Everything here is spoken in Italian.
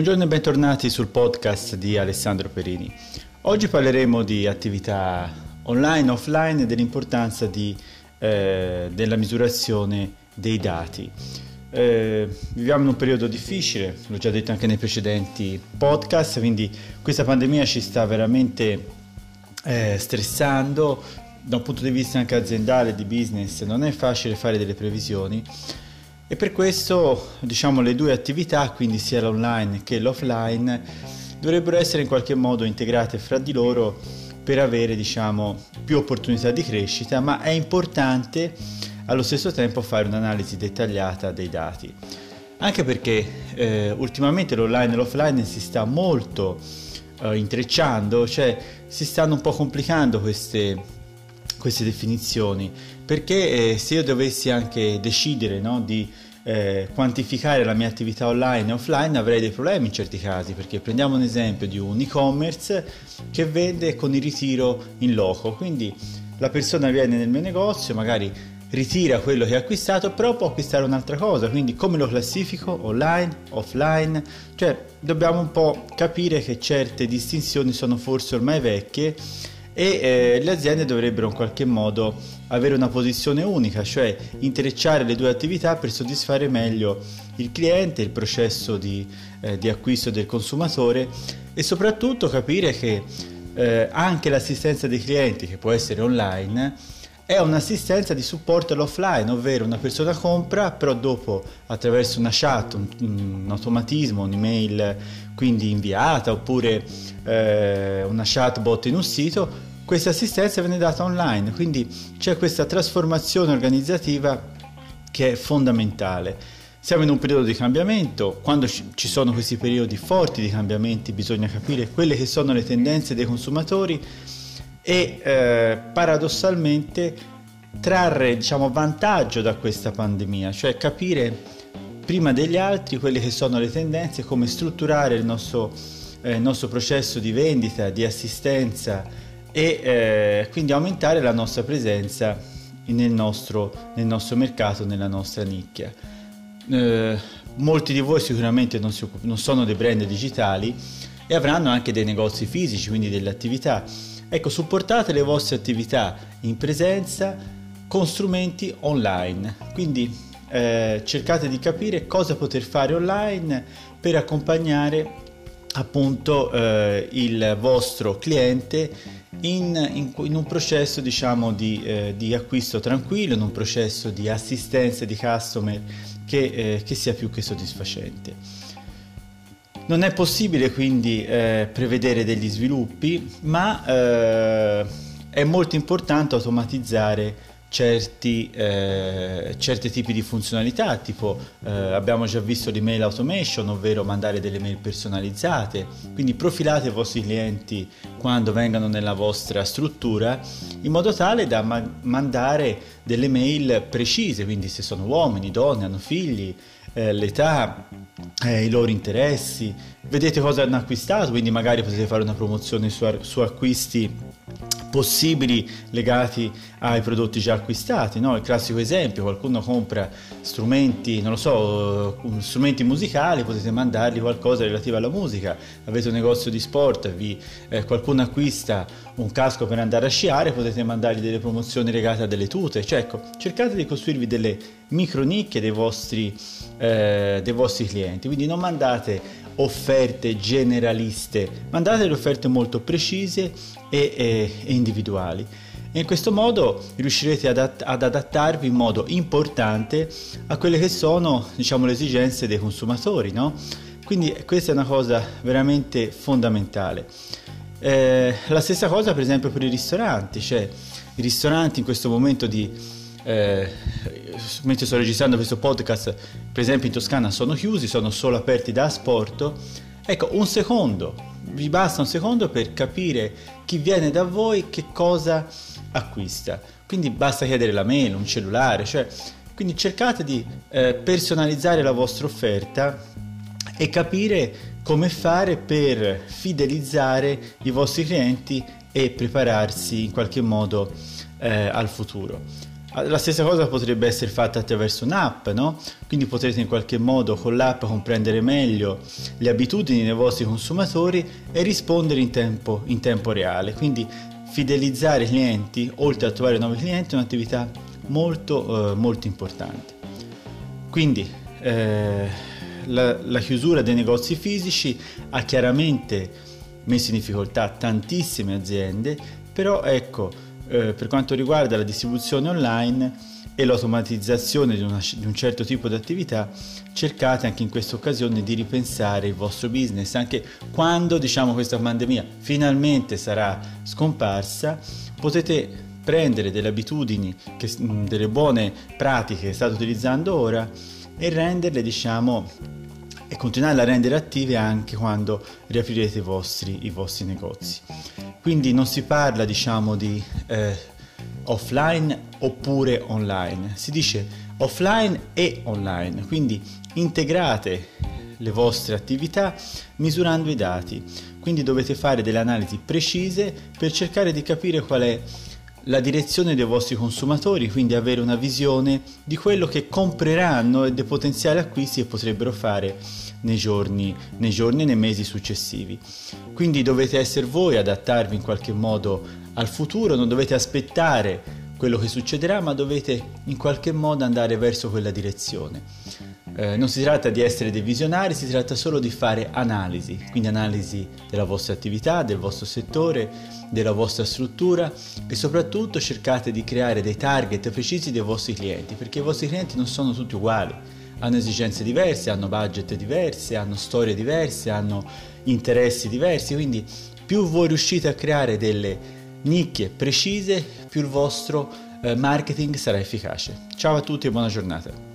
Buongiorno e bentornati sul podcast di Alessandro Perini. Oggi parleremo di attività online, offline e dell'importanza di, eh, della misurazione dei dati. Eh, viviamo in un periodo difficile, l'ho già detto anche nei precedenti podcast, quindi questa pandemia ci sta veramente eh, stressando da un punto di vista anche aziendale, di business, non è facile fare delle previsioni e per questo diciamo le due attività, quindi sia l'online che l'offline, dovrebbero essere in qualche modo integrate fra di loro per avere diciamo più opportunità di crescita, ma è importante allo stesso tempo fare un'analisi dettagliata dei dati. Anche perché eh, ultimamente l'online e l'offline si sta molto eh, intrecciando, cioè si stanno un po' complicando queste, queste definizioni, perché eh, se io dovessi anche decidere no, di eh, quantificare la mia attività online e offline avrei dei problemi in certi casi, perché prendiamo un esempio di un e-commerce che vende con il ritiro in loco, quindi la persona viene nel mio negozio, magari ritira quello che ha acquistato, però può acquistare un'altra cosa, quindi come lo classifico? Online, offline, cioè dobbiamo un po' capire che certe distinzioni sono forse ormai vecchie e eh, le aziende dovrebbero in qualche modo avere una posizione unica, cioè intrecciare le due attività per soddisfare meglio il cliente, il processo di, eh, di acquisto del consumatore e soprattutto capire che eh, anche l'assistenza dei clienti, che può essere online, è un'assistenza di supporto all'offline, ovvero una persona compra, però dopo attraverso una chat, un, un automatismo, un'email quindi inviata oppure eh, una chatbot in un sito, questa assistenza viene data online, quindi c'è questa trasformazione organizzativa che è fondamentale. Siamo in un periodo di cambiamento, quando ci sono questi periodi forti di cambiamenti bisogna capire quelle che sono le tendenze dei consumatori e eh, paradossalmente trarre diciamo, vantaggio da questa pandemia, cioè capire prima degli altri quelle che sono le tendenze, come strutturare il nostro, eh, il nostro processo di vendita, di assistenza e eh, quindi aumentare la nostra presenza nel nostro, nel nostro mercato, nella nostra nicchia. Eh, molti di voi sicuramente non, si, non sono dei brand digitali e avranno anche dei negozi fisici, quindi delle attività Ecco, supportate le vostre attività in presenza con strumenti online. Quindi eh, cercate di capire cosa poter fare online per accompagnare appunto eh, il vostro cliente in, in, in, un processo diciamo di, eh, di, acquisto tranquillo, in un processo di assistenza di customer che, eh, che sia più che soddisfacente. Non è possibile quindi eh, prevedere degli sviluppi, ma eh, è molto importante automatizzare certi, eh, certi tipi di funzionalità, tipo eh, abbiamo già visto l'email automation, ovvero mandare delle mail personalizzate, quindi profilate i vostri clienti quando vengano nella vostra struttura in modo tale da ma- mandare delle mail precise, quindi se sono uomini, donne, hanno figli, eh, l'età, eh, i loro interessi, vedete cosa hanno acquistato, quindi magari potete fare una promozione su, su acquisti possibili legati ai prodotti già acquistati, no? il classico esempio, qualcuno compra strumenti, non lo so, strumenti musicali, potete mandargli qualcosa relativo alla musica, avete un negozio di sport, vi, eh, qualcuno acquista un casco per andare a sciare, potete mandargli delle promozioni legate a delle tute, cioè ecco, cercate di costruirvi delle micro nicchie dei vostri, eh, dei vostri clienti, quindi non mandate offerte generaliste, mandate delle offerte molto precise e, e, e individuali. E in questo modo riuscirete ad, ad, adattarvi in modo importante a quelle che sono diciamo, le esigenze dei consumatori. No? Quindi questa è una cosa veramente fondamentale. Eh, la stessa cosa per esempio per i ristoranti, cioè i ristoranti in questo momento di eh, mentre sto registrando questo podcast, per esempio in Toscana sono chiusi, sono solo aperti da asporto. Ecco, un secondo, vi basta un secondo per capire chi viene da voi che cosa acquista. Quindi basta chiedere la mail, un cellulare, cioè, quindi cercate di eh, personalizzare la vostra offerta e capire come fare per fidelizzare i vostri clienti e prepararsi in qualche modo eh, al futuro. La stessa cosa potrebbe essere fatta attraverso un'app, no? Quindi potrete in qualche modo con l'app comprendere meglio le abitudini dei vostri consumatori e rispondere in tempo, in tempo reale. Quindi fidelizzare i clienti, oltre a trovare nuovi clienti, è un'attività molto, eh, molto importante. Quindi eh, la, la chiusura dei negozi fisici ha chiaramente messo in difficoltà tantissime aziende, però ecco, eh, per quanto riguarda la distribuzione online e l'automatizzazione di, una, di, un certo tipo di attività, cercate anche in questa occasione di ripensare il vostro business, anche quando diciamo questa pandemia finalmente sarà scomparsa, potete prendere delle abitudini, che, delle buone pratiche che state utilizzando ora e renderle diciamo e continuare a rendere attive anche quando riaprirete i vostri, i vostri negozi. Quindi non si parla diciamo di eh, offline oppure online, si dice offline e online, quindi integrate le vostre attività misurando i dati, quindi dovete fare delle analisi precise per cercare di capire qual è la direzione dei vostri consumatori, quindi avere una visione di quello che compreranno e dei potenziali acquisti che potrebbero fare nei giorni, nei giorni e nei mesi successivi. Quindi dovete essere voi adattarvi in qualche modo al futuro, non dovete aspettare quello che succederà, ma dovete in qualche modo andare verso quella direzione. Eh, non si tratta di essere dei visionari, si tratta solo di fare analisi, quindi analisi della vostra attività, del vostro settore, della vostra struttura e soprattutto cercate di creare dei target precisi dei vostri clienti, perché i vostri clienti non sono tutti uguali, hanno esigenze diverse, hanno budget diverse, hanno storie diverse, hanno interessi diversi, quindi più voi riuscite a creare delle nicchie precise, più il vostro eh, marketing sarà efficace. Ciao a tutti e buona giornata.